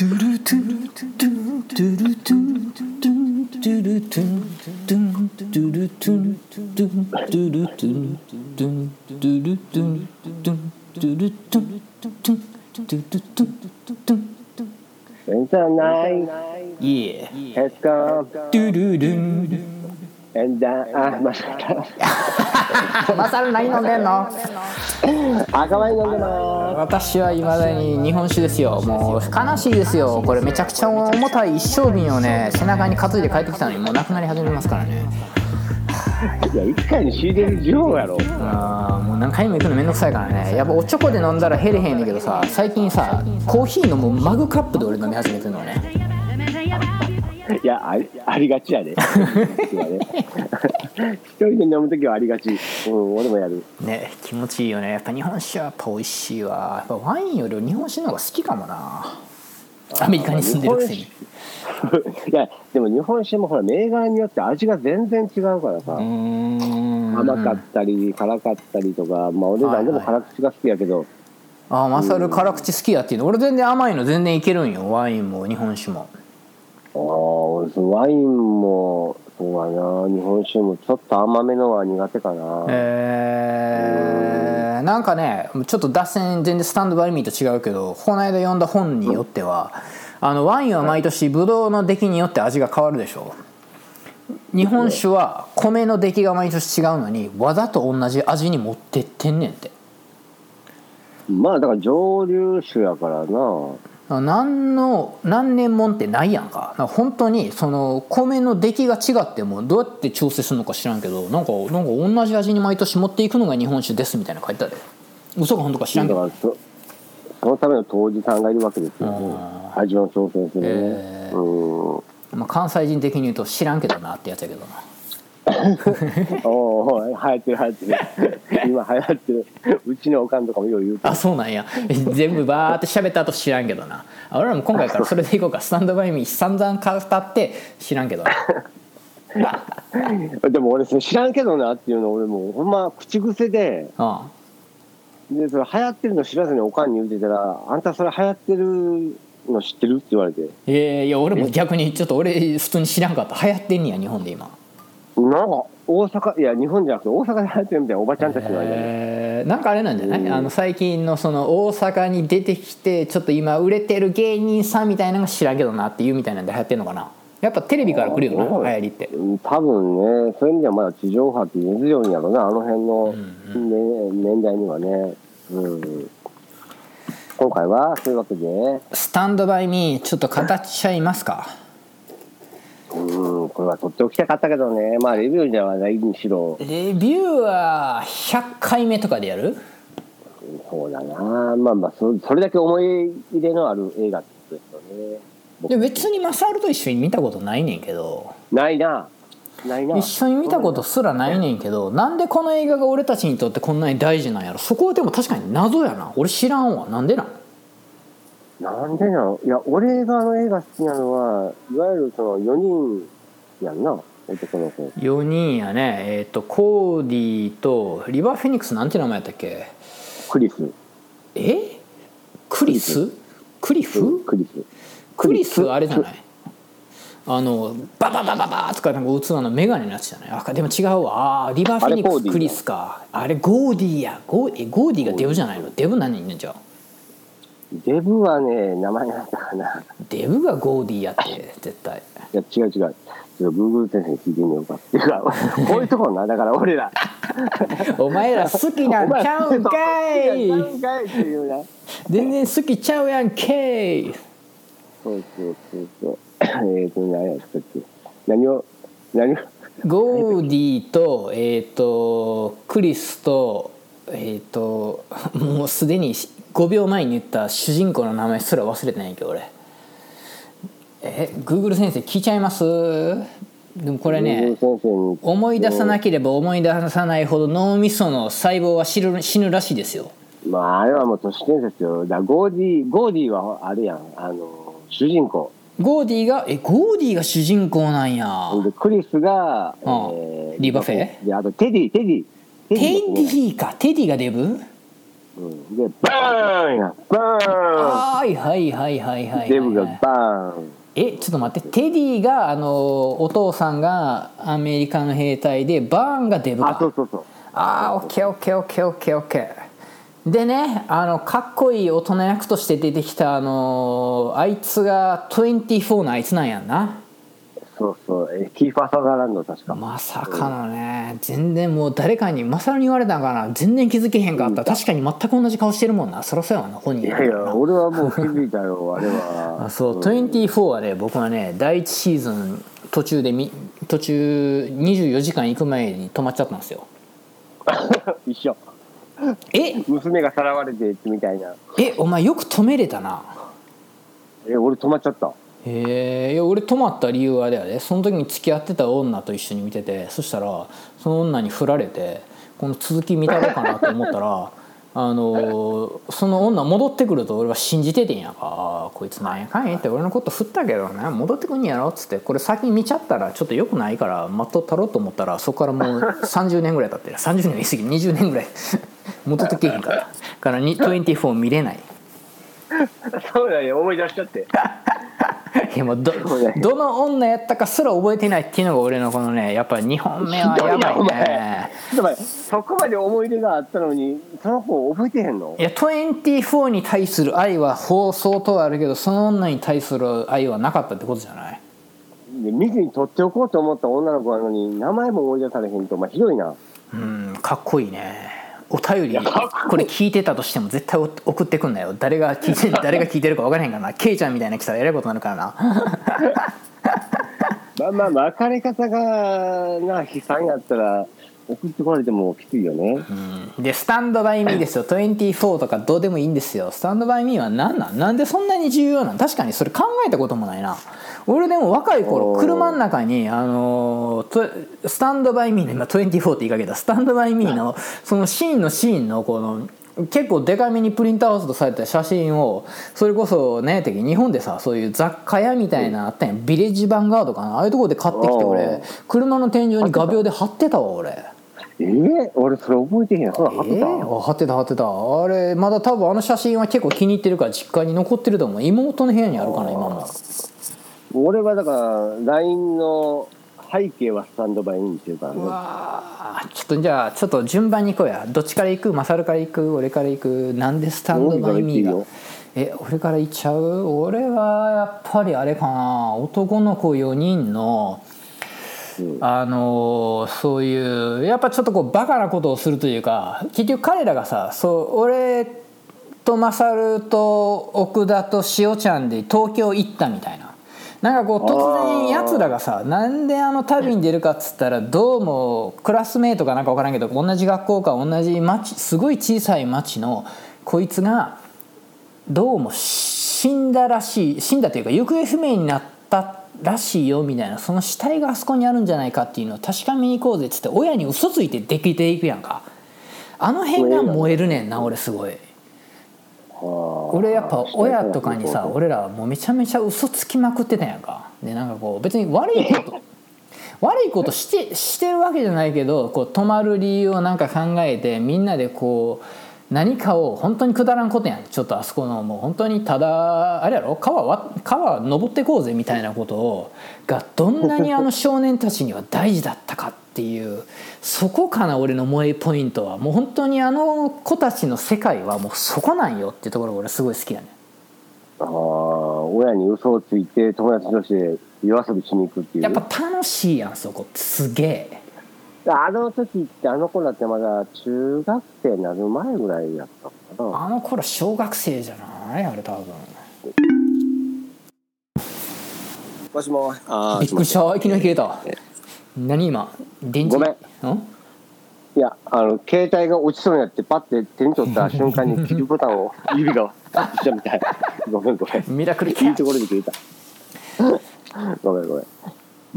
Winter night Yeah has come ドゥルルン and then あ間違えマサル何飲んでんの？た赤ワイン飲んでま私はいまだに日本酒ですよ。もう悲しいですよ。これめちゃくちゃ重たい一升瓶をね背中に担いで帰ってきたのにもうなくなり始めますからね。すいや一回に仕入れる量やろ。あーもう何回も行くのめんどくさいからね。やっぱおちょこで飲んだら減れへんねんけどさ最近さコーヒーのもうマグカップで俺飲み始めてるのね いやありありがちやで。一人で飲む時はありがち。うん俺もやる。ね気持ちいいよね。やっぱ日本酒はやっぱ美味しいわ。やっぱワインより日本酒の方が好きかもな。アメリカに住んでるくせに。いやでも日本酒もほら銘柄によって味が全然違うからさ、甘かったり辛かったりとかまあ俺らでも辛口が好きやけど、ああマサル辛口好きやっていうの。俺全然甘いの全然いけるんよ。ワインも日本酒もああワインもそうやな。日本酒もちょっと甘めのは苦手かな、えー、なんかねちょっと脱線全然スタンドバイミーと違うけどこの間読んだ本によってはあのワインは毎年ブドウの出来によって味が変わるでしょ。日本酒は米の出来が毎年違うのにわざと同じ味に持ってってんねんって。まあだから蒸留酒やからな何の何年もんってないやんか。か本当にその米の出来が違ってもどうやって調整するのか知らんけどなんかなんか同じ味に毎年持っていくのが日本酒ですみたいなの書いてある。嘘か本当か知らんけど。そそのための杜氏さんがいるわけですよ。ねあ味の調整するね、えうん。まあ、関西人的に言うと知らんけどなってやつやけどな おお流行ってる流行ってる。今流行ってる。うちのおかんとかもよう言うあそうなんや。全部バーって喋った後知らんけどな。あ俺らも今回からそれでいこうか。スタンドバイミー散々語って知らんけどな。でも俺それ知らんけどなっていうの俺もうほんま口癖で。あ。でそれ流行ってるの知らずにおかんに言うてたら「あんたそれ流行ってるの知ってる?」って言われて。いやいや俺も逆にちょっと俺普通に知らんかった。流行ってんねや日本で今なんか大阪いや日本じゃなくて大阪で流行ってるみたいなおばちゃんたちの間で、えー。なんかあれなんじゃない、あの最近のその大阪に出てきてちょっと今売れてる芸人さんみたいなのが知らんけどなっていうみたいなんで流行ってんのかな？やっぱテレビから来るよなあ流行りって。うん多分ねそういう意味ではまだ地上波って根強いんやろなあの辺の、ね年代にはね、うん、今回はそういうわけで。スタンドバイミーちょっと語っちゃいますか？うんこれは取っておきたかったけどね。まあレビューではないにしろ。レビューは100回目とかでやる？そうだな。まあまあそそれだけ思い入れのある映画ですよね。僕。で別にマサルと一緒に見たことないねんけど。ないな。ないな。一緒に見たことすらないねんけどなんでこの映画が俺たちにとってこんなに大事なんやろ。そこはでも確かに謎やな。俺知らんわ。なんでなん？なんでなのいや俺があの映画好きなのはいわゆるその4人やんな。男の子。4人やね。えっ、とコーディーとリバー・フェニックスなんて名前やったっけ？クリス。え？クリス？クリフ？クリス。クリス？あれじゃない？あのバババババとかなんか打つあのメガネのやつじゃない？あでも違うわ。あーリバー・フェニックスクリスか。あれゴーディーや。ゴーえゴーディーがデブじゃないの？デブ何人いんじゃんデブはね名前なんだかな。デブがゴーディーやって絶対。いや違う違う。ちょっとグーグル先生に聞いてみようかっていうか こういうところなだから俺ら。お前ら好きなんちゃうんかい。全然好きちゃうやんけい。そうそうそうそう。えっと何やったっけ。何を何を？ゴーディーとえっ、とクリスとえっ、ともうすでに5秒前に言った主人公の名前すら忘れてないけど俺。えグーグル先生聞いちゃいます？でもこれね思い出さなければ思い出さないほど脳みその細胞は死ぬ死ぬらしいですよ。まああれはもう都市伝説よ。だゴーディゴーディはあれやんあの主人公。ゴーディーがえゴーディーが主人公なんや。でクリスが、うんリバフェ？であとテディテディ。テテディか。テディがデブ？うん、でバーンや。バはいはいはいはいはい、はい、ーンデブがバーン。えちょっと待って。テディがあのお父さんがアメリカの兵隊でバーンがデブか。あそうそうそう。あーオッケーオッケーオッケーオッケーオッケー。でねあのかっこいい大人役として出てきたあのあいつが24のあいつなんやんなそうそう。えキーファー・サザーランド確か、まさかのね。全然もう誰かにマサルに言われたんかな。全然気づけへんかった。確かに全く同じ顔してるもんな。そろそろやわな本人いやいや俺はもう気づいたよ あれは。あそう、24はね僕はね第1シーズン途中でみ途中24時間行く前に止まっちゃったんですよ。一緒。え？娘がさらわれてみたいな。えお前よく止めれたな。え俺止まっちゃったへえいや俺止まった理由はあれやで。その時に付き合ってた女と一緒に見ててそしたらその女に振られてこの続き見たろうかなと思ったら あのその女戻ってくると俺は信じててんやあーこいつなんやかんやって俺のこと振ったけどね戻ってくんやろっつってこれ先に見ちゃったらちょっとよくないから待っとったろうと思ったらそこからもう 30年ぐらい経ってる。30年言い過ぎ20年ぐらい。戻ってけへんから。からに24見れない そうだよ思い出しちゃって。いやもうどどの女やったかすら覚えてないっていうのが俺のこのねやっぱ2本目はやばいおね前。ちょっと待ってそこまで思い出があったのにその子覚えてへんの？いや24に対する愛は放送とはあるけどその女に対する愛はなかったってことじゃない？で見ずに取っておこうと思った女の子なのに名前も思い出されへんとお前ひどいな。うんかっこいいねお便りこれ聞いてたとしても絶対送ってくんなよ。誰が聞いて 誰が聞いてるか分からへんからな。ケイちゃんみたいな来たらえらいことになるからな。まあまあ別れ方がな悲惨やったら送ってこられてもきついよね、うん。でスタンドバイミーですよ。24とかどうでもいいんですよ。スタンドバイミーは何なん？なんでそんなに重要なん？確かにそれ考えたこともないな俺でも若い頃車の中にあのスタンドバイミーの今24って言いかけたスタンドバイミーのそのシーンのシーンのこの結構デカめにプリントアウトされた写真をそれこそねて日本でさそういう雑貨屋みたいなのあったん。やビレッジヴァンガードかな？ああいうところで買ってきてお俺ー。車の天井に画鋲で貼ってたわ俺。えー、俺それ覚えてへんそん。なん貼ってた、えー、あ貼ってた貼ってた。あれまだ多分あの写真は結構気に入ってるから実家に残ってると思う。妹の部屋にあるかな今も俺はだから LINE の背景はスタンドバイにしてるからねうわー。ちょっとじゃあちょっと順番に行こうや。どっちから行く？マサルから行く俺から行く。なんでスタンドバイミーが？え俺から行っちゃう俺はやっぱりあれかな。男の子4人のうん。あのーそういうやっぱちょっとこうバカなことをするというか結局彼らがさそう俺とマサルと奥田と塩ちゃんで東京行ったみたいななんかこう突然やつらがさなん。であの旅に出るかっつったらどうもクラスメートかなんか分からんけど同じ学校か同じ町すごい小さい町のこいつがどうも死んだらしい死んだというか行方不明になったらしいよみたいな。その死体があそこにあるんじゃないかっていうのを確かめに行こうぜっつって親に嘘ついてできていくやんか。あの辺が燃えるねんな俺すごい俺俺やっぱ親とかにさ俺らはもうめちゃめちゃ嘘つきまくってたやんか。でなんかこう別に悪いこと 悪いことしてしてるわけじゃないけどこう泊まる理由をなんか考えてみんなでこう何かを本当にくだらんことやん。ちょっとあそこのもう本当にただあれやろ？川は川登ってこうぜみたいなことをがどんなにあの少年たちには大事だったかっていうそこかな俺の萌えポイントはもう本当にあの子たちの世界はもうそこなんよっていうところが俺すごい好きやねああ親に嘘をついて友達同士で夜遊びしに行くっていう。やっぱ楽しいやんそこ。すげえあの時ってあの子だってまだ中学生になる前ぐらいやったのかな。あの頃小学生じゃないあれ多分。もしもあびっくりしたいきなり切れた何今？電池？ごめん。んいやあの携帯が落ちそうになってパッて手に取った瞬間に切るボタンを 指がタッチしたみたいごめんごめん。ミラクルいいところで切れた。ごめんごめん。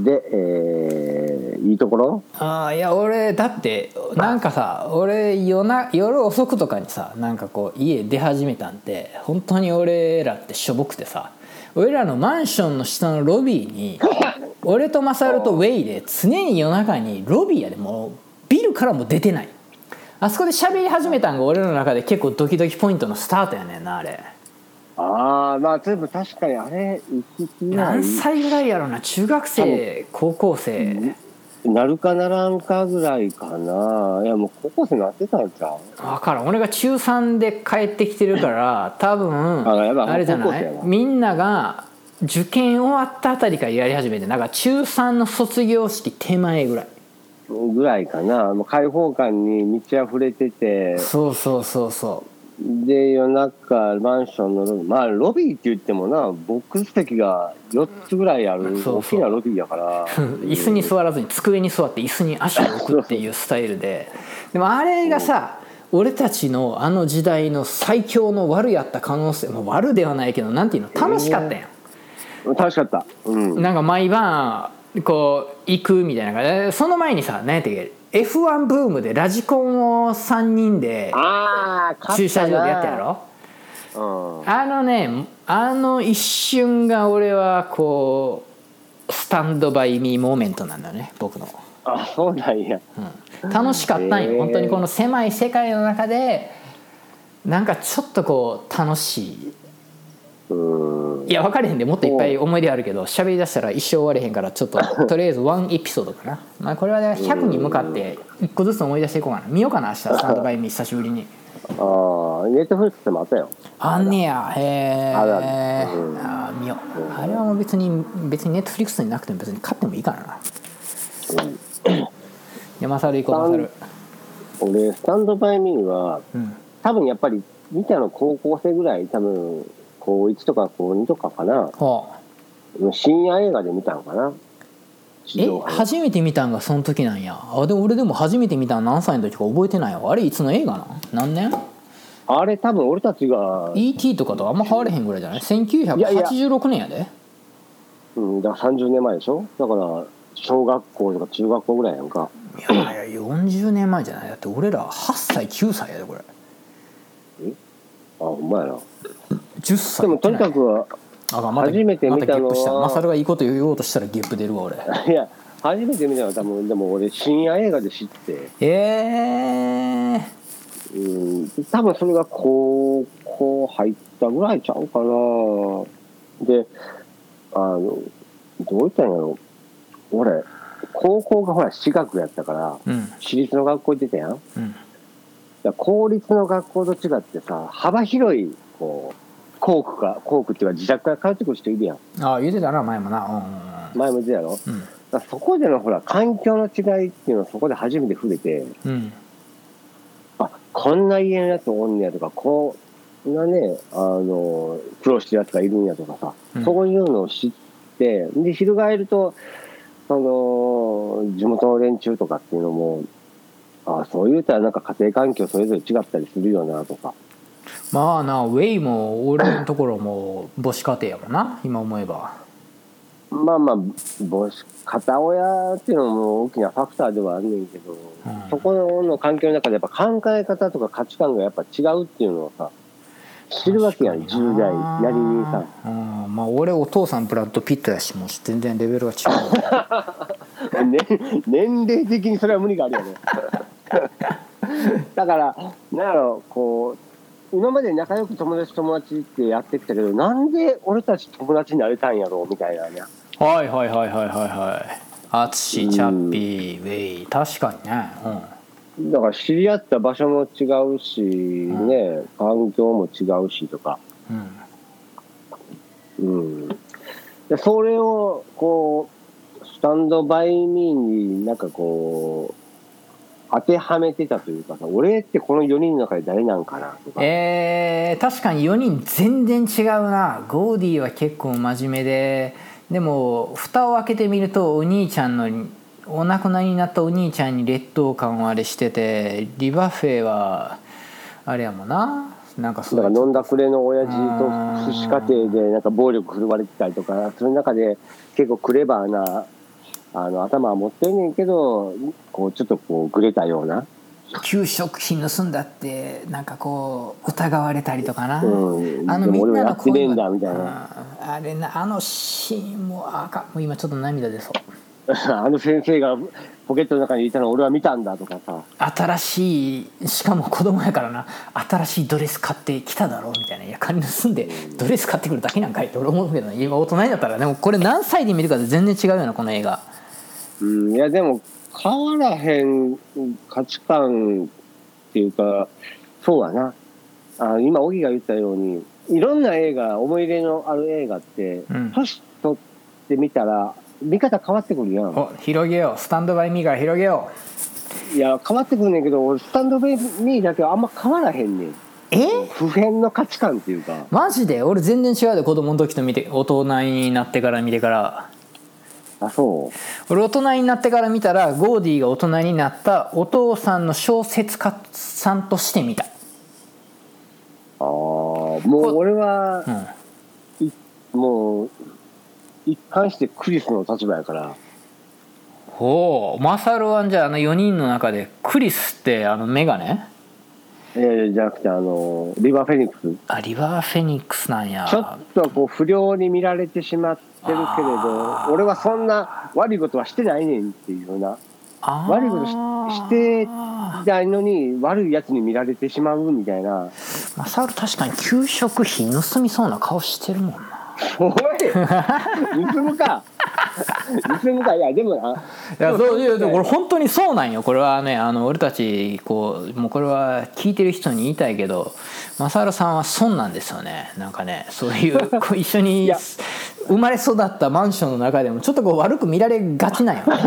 でえー、いいところ？ああいや俺だってなんかさ俺夜な夜遅くとかにさなんかこう家出始めたんて本当に俺らってしょぼくてさ俺らのマンションの下のロビーに 俺とマサルとウェイで常に夜中にロビーやでもうビルからも出てない。あそこで喋り始めたんが俺の中で結構ドキドキポイントのスタートやねんなあれ。ああまあでも確かにあれ何歳ぐらいやろな中学生高校生なるかならんかぐらいかな。いやもう高校生なってたんちゃう？分からん。俺が中3で帰ってきてるから 多分あれじゃない？みんなが受験終わったあたりからやり始めてなんか中3の卒業式手前ぐらい。ぐらいかな。もう開放感に満ち溢れてて。そうそうそうそで夜中マンションのロビー。まあロビーって言ってもなボックス席が4つぐらいある大きなロビーやから。う 椅子に座らずに机に座って椅子に足を置くっていうスタイルで。でもあれがさ俺たちのあの時代の最強の悪やった可能性もう悪ではないけどなんていうの楽しかったやん。楽しかった。うん。なんか毎晩こう行くみたいな感じ。でその前にさ何やったっけ？F1 ブームでラジコンを3人で駐車場でやったやろ？うん。あのねあの一瞬が俺はこうスタンドバイミーモーメントなんだよね僕の、あそうなんや。うん、楽しかったんよ、本当にこの狭い世界の中でなんかちょっとこう楽しい。うんいや分かれへんでもっといっぱい思い出あるけど喋りだしたら一生終われへんからちょっととりあえずワンエピソードかな、まあ、これはね100に向かって1個ずつ思い出していこうかな。見ようかな明日スタンドバイミー久しぶりに。ああネットフリックスでもあったよ。あんねや。へえあうん。あー見よう。あれはもう別に別にネットフリックスになくても別に買ってもいいからな。山猿行こう山猿。俺スタンドバイミーはうん。多分やっぱり見たの高校生ぐらい多分高1とか高2とかかな。ほう深夜映画で見たのかな。地え初めて見たんがその時なんや。あでも俺でも初めて見たの何歳の時か覚えてないわ。あれいつの映画なん？何年？あれ多分俺たちが、ET とかとあんま変われへんぐらいじゃない？いやいや。1986年やで。うん、だから30年前でしょ？だから小学校とか中学校ぐらいやんか。いやいや40年前じゃない。だって俺ら8歳9歳やでこれ。あほんまやな10歳でもとにかくはあまた初めて見たのはまマサルがいいこと言おうとしたらゲップ出るわ俺。いや初めて見たのは多分でも俺深夜映画で知って。ええうん多分それが高校入ったぐらいちゃうかな。であのどう言ったんやろ。俺高校がほら私学やったからうん。私立の学校行ってたやん。うん。公立の学校と違ってさ幅広いこう校区か校区っていうか自宅から帰ってくる人いるやん。ああ言うてたな前もな。前も言ってたやろ？うん。そこでのほら環境の違いっていうのをそこで初めて触れて。うん。うんあこんな家のやつおんねやとかこんなねあの苦労してるやつがいるんやとかさ、うん。そういうのを知ってで翻るとその地元の連中とかっていうのもあそういうたらなんか家庭環境それぞれ違ったりするよなとかまあなウェイも俺のところも母子家庭やもんな今思えば。まあまあ母子片親っていうのも大きなファクターではあるねんけど、ん。そこの環境の中でやっぱ考え方とか価値観がやっぱ違うっていうのをさ知るわけやん10代なりにさうん。まあ俺お父さんブラッド・ピットやしもう全然レベルが違う。ね、年齢的にそれは無理があるよね。だからなんやろこう今まで仲良く友達友達ってやってきたけどなんで俺たち友達になれたんやろうみたいなね。はいはいはいはいはいはい。アツシチャッピーウェイ。確かにね。だから知り合った場所も違うし、ね環境も違うしとか。うん。うん。それをこうスタンドバイミーになんかこう当てはめてたというかさ俺ってこの4人の中で誰なんかなとか、えー、確かに4人全然違うな。ゴーディは結構真面目で。でも蓋を開けてみるとお兄ちゃんのお亡くなりになったお兄ちゃんに劣等感をあれしててリバフェはあれやもんな。なんかそう。だから飲んだくれの親父と福祉家庭でなんか暴力振るわれてたりとかその中で結構クレバーなあの頭は持ってんねんけどこうちょっとこうグレたような、給食費盗んだってなんかこう疑われたりとかな、うん、あのみんなの声もみたいな。うん。あれなあのシーンもあかん。もう今ちょっと涙出そう。あの先生がポケットの中にいたのを俺は見たんだとかさ。新しいしかも子供やからな。新しいドレス買ってきただろうみたいな。いや金盗んでドレス買ってくるだけなんかいって俺思うけどな。今大人になったら。でもこれ何歳で見るかで全然違うよなこの映画うんいやでも変わらへん価値観っていうかそうだな。あ今荻が言ったようにいろんな映画思い入れのある映画って、うん。年取ってみたら見方変わってくるやん。お広げよう。スタンドバイミーから広げよう。いや変わってくるねんけど俺スタンドベイミーだけはあんま変わらへんねん。え？普遍の価値観っていうか。マジで？俺全然違うで子供の時と見て大人になってから見てからあそう。俺大人になってから見たらゴーディが大人になったお父さんの小説家さんとして見た。ああもう俺はうん。いもう一貫してクリスの立場やから。ほう。マサルはじゃああの4人の中でクリスってあのメガネえー、じゃなくてあのリバー・フェニックス。あリバーフェニックスなんや。ちょっとこう不良に見られてしまってるけれど俺はそんな悪いことはしてないねんっていうふうな悪いことししてないのに悪いやつに見られてしまうみたいな。マサル確かに給食費盗みそうな顔してるもんな。おい！盗むか盗むかいやでもな。いやそういやでもこれ本当にそうなんよ。これはねあの俺たちこうもうこれは聞いてる人に言いたいけどマサルさんは損なんですよね。なんかねそういう こう一緒いにや。生まれ育ったマンションの中でもちょっとこう悪く見られがちなんよね。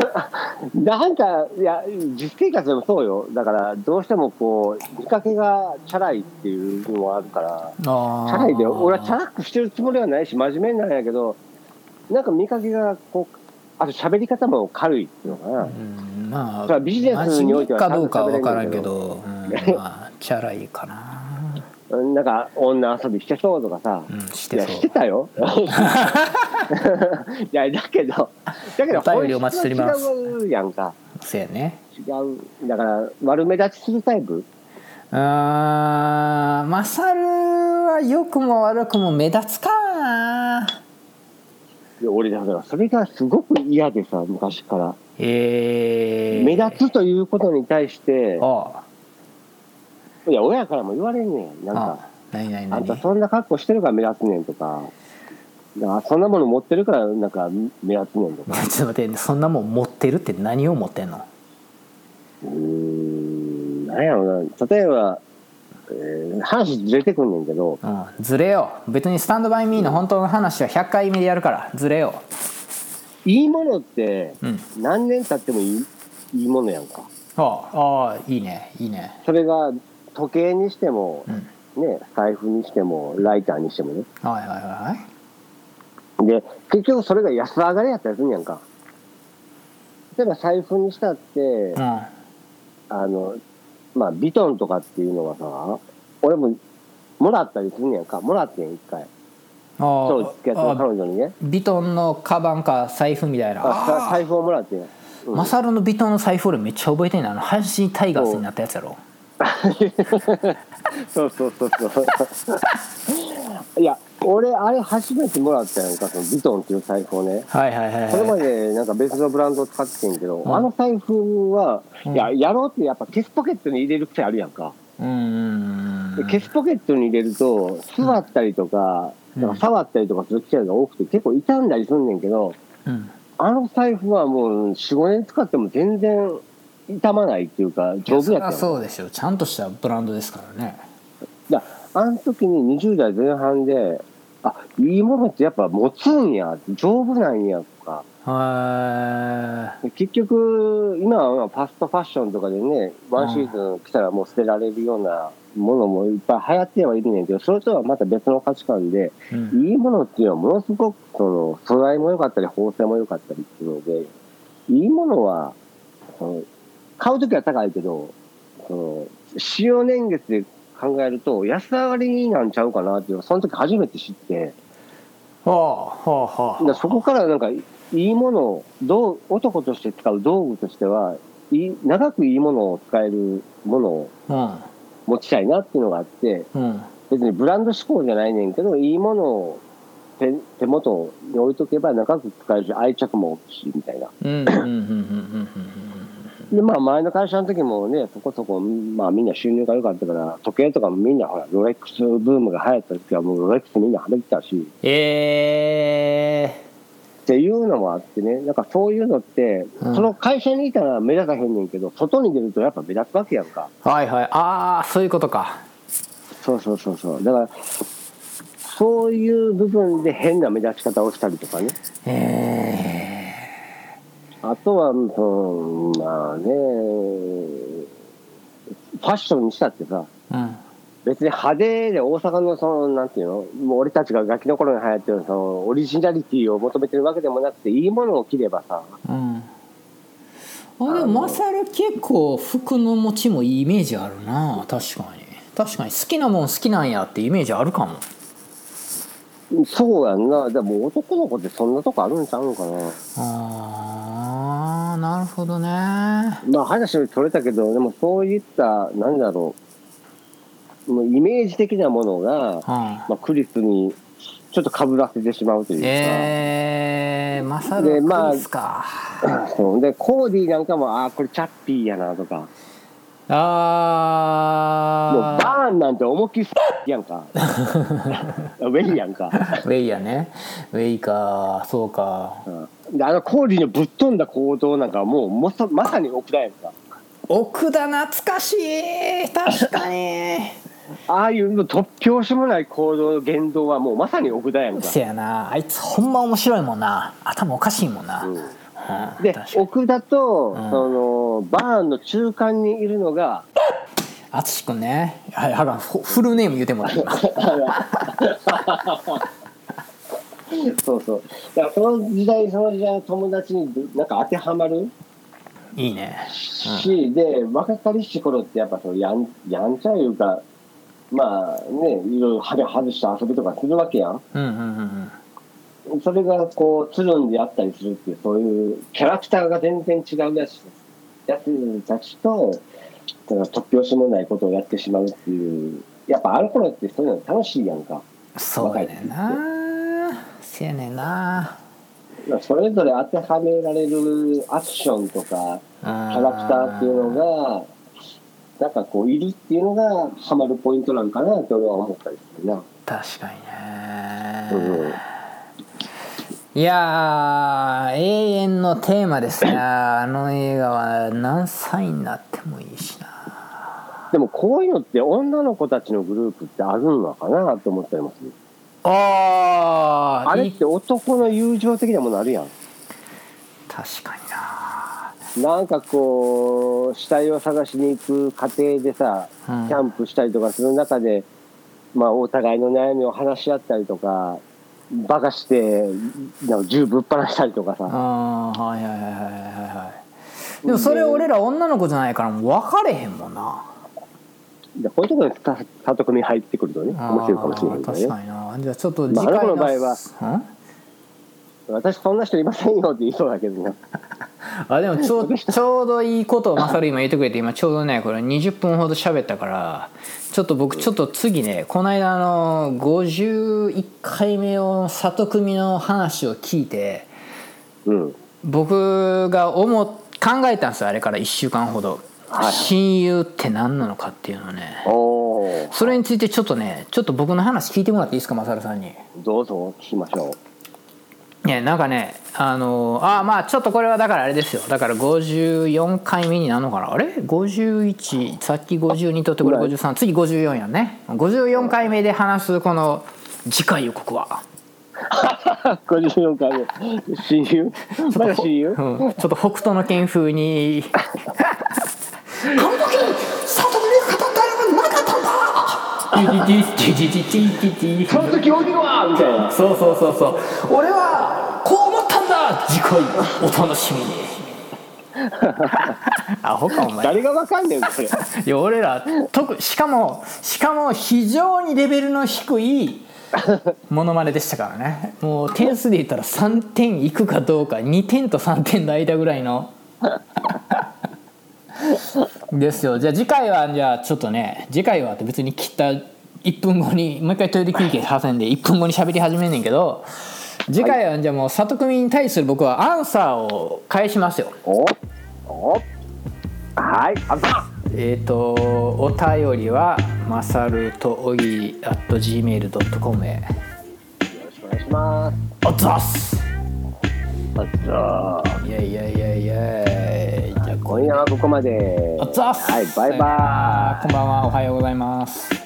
なんかいや実生活でもそうよ。だからどうしてもこう見かけがチャラいっていうのもあるから。チャチャラいで俺はチャラくしてるつもりはないし真面目なんやけどなんか見かけがこうあと喋り方も軽いっていうのかな、うんまあビジネスにおいてはかどうかは分からんけど、うんまあチャラいかな。なんか女遊びしてそうとかさ、うんしてそう。してたよ。いやだけど。だけど本質は違うやんか。そうやね。違う。だから悪目立ちするタイプ？うーんマサルは良くも悪くも目立つかないや俺だからそれがすごく嫌でさ昔から。えー、目立つということに対してあいや親からも言われんねんなんあか。あ何何あんた何そんな格好してるから目立つねんとか。だからそんなもの持ってるからなんか目立つねんとか。ちょっと待ってそんなもん持ってるって何を持ってんの？うーんなんやろな。例えば、えー話ずれてくんねんけど。うん。ずれよ。う別にスタンドバイミーの本当の話は100回目でやるから。ずれよ。いいものってううん。何年経ってもいいいいものやんか。ああああいいね。いいね。それが時計にしてもうん。ね財布にしてもライターにしてもね。はいはいはいで結局それが安上がりやったりするんやんか。例えば財布にしたって、はいあのまあビトンとかっていうのはさ俺ももらったりするんやんか。もらってん一回。うんあそう付き合っ彼女にね。ビトンのカバンか財布みたいな。財布をもらってん、うん。マサルのビトンの財布俺めっちゃ覚えてんねん。あの阪神タイガースになったやつやろ。そうそうそうそう。いや俺あれ初めてもらったやんかそのビトンっていう財布をね。はいはいはいそれまはいでなんか別のブランドを使ってんけど、うん。あの財布は、うん。いややろうってやっぱケスポケットに入れる癖あるやんか、うん。でケスポケットに入れると座ったりとか,、うん。なんか触ったりとかする機会が多くて結構傷んだりすんねんけどうん。あの財布はもう45年使っても全然傷まないっていうか丈夫やったよそうでしょちゃんとしたブランドですからね。だあの時に20代前半であいいものってやっぱ持つんや丈夫なんやとか。はで結局今はまあファストファッションとかでねワンシーズン着たらもう捨てられるようなものもいっぱい流行ってはいるねんけどそれとはまた別の価値観でい、うん、いいものっていうのはものすごくその素材も良かったり縫製も良かったりっていうのでいいものはその買う時は高いけどその使用年月で考えると安上がりなんちゃうかなっていうその時初めて知って。はあはあはあ。だそこからなんかいいものをどう男として使う道具としてはいい長くいいものを使えるものを持ちたいなっていうのがあってうん。うん別にブランド志向じゃないねんけどいいもの手手元に置いとけば長く使えるし愛着も大きいしみたいな。でまあ前の会社の時もねそこそこ、まあ、みんな収入が良かったから時計とかもみんなほらロレックスブームが流行った時はもうロレックスみんなはめてたし。えっていうのもあってねなんかそういうのって、うん。その会社にいたら目立たへんねんけど外に出るとやっぱ目立つわけやんか。ー、はいはい。ああそういうことか。そうそうそうそう。だからそういう部分で変な目立ち方をしたりとかね。えあとは、うん、まあねファッションにしたってさー、うん。別に派手で大阪のそのなんていうのもう俺たちがガキの頃に流行ってるそのオリジナリティを求めてるわけでもなくていいものを着ればさ。うん。あでもマサル結構服の持ちもいいイメージあるな。確かに。確かに。好きなもん好きなんやってイメージあるかも。そうやんな。でも男の子ってそんなとこあるんちゃうんかな。あーなるほどね。まあ話取れたけどでもそういったなんだろうもうイメージ的なものが、うんまあ、クリスにちょっとかぶらせてしまうというか、えー、マサルでまあ そう。でコーディなんかもああこれチャッピーやなとかもうあバーンなんて思いっきりやんか。ウェイやんか、ーウェイやね。ウェイか。そうか。うん、であのコーディのぶっ飛んだ行動なんかはもうもさまさに奥田やんか。奥田懐かしい。確かに。ああいうの突拍子もない行動言動はもうまさに奥田やんか、せやな。あいつほんま面白いもんな。頭おかしいもんな、ううんん、で奥田と、うん。そのバーンの中間にいるのが淳君ね。はいはがフフルネーム言うてもらって今 そうそう。だからその時代その時代の友達になんか当てはまる？いいね。し、で若かりし頃ってやっぱそのやんやんちゃいうかまあねいろいろハゲ外して遊びとかするわけやん。うんうんうんうんそれがこうつるんであったりするっていうそういうキャラクターが全然違うやつやつたちとだから突拍子もないことをやってしまうっていうやっぱあの頃ってそういうの楽しいやんか。そうやねんな。せやねんな。それぞれ当てはめられるアクションとかキャラクターっていうのがなんかこういるっていうのがハマるポイントなんかなって俺は思ったりするな。確かにね、うんいやー永遠のテーマですねあの映画は何歳になってもいいしなでもこういうのって女の子たちのグループってあるのかなって思ったりもする。あーいいあれって男の友情的なものあるやん。確かにななんかこう死体を探しに行く過程でさうんキャンプしたりとかする中で、まあ、お互いの悩みを話し合ったりとかバカして銃ぶっ放したりとかさ。あーはいはいはいはいはいはい。でもそれ俺ら女の子じゃないからもう分かれへんもんな。でこういうところにさ里組入ってくるとね面白いかもしれないね。確かにな。じゃあちょっと次まあ回あの場合は、ん？私そんな人いませんよって言いそうだけどね。あでもちょう ちょうどいいことをマサル今言ってくれて今ちょうどねこれ20分ほど喋ったからちょっと僕ちょっと次ねこの間の51回目を里組の話を聞いてうん。僕が思っ考えたんですよあれから1週間ほど、はいはい。親友って何なのかっていうのをね。それについてちょっとねちょっと僕の話聞いてもらっていいですかマサルさんに。どうぞ聞きましょね、なんかねあのあまあちょっとこれはだからあれですよ。だから54回目になるのかな？あれ？51さっき52とってこれ53次54やんね。54回目で話すこの次回予告は、う54回目。親友まだ親友うん、ちょっと北斗の拳風に。あの時里見が語ったのはなかったんだ。その時鬼はみたいな。そうそうそうそう。俺は回お楽しみに。アホかお前。誰がわかんねんこれ。いや俺ら特しかもしかも非常にレベルの低いモノマネでしたからね。もう点数で言ったら3点いくかどうか2点と3点の間ぐらいの。ですよ。じゃあ次回はじゃあちょっとね次回はって別に切った1分後にもう一回トイレ休憩挟んで1分後に喋り始めんねんけど次回はじゃあもう里組に対する僕はアンサーを返しますよ。おおはいあざえっ、とお便りはまさるとおぎ at gmail.com へ。よろしくお願いします。おっざっす。あざいやいやいやいやじゃあ今夜はここまで。おっざっす。はいバイバイ。こんばんは。おはようございます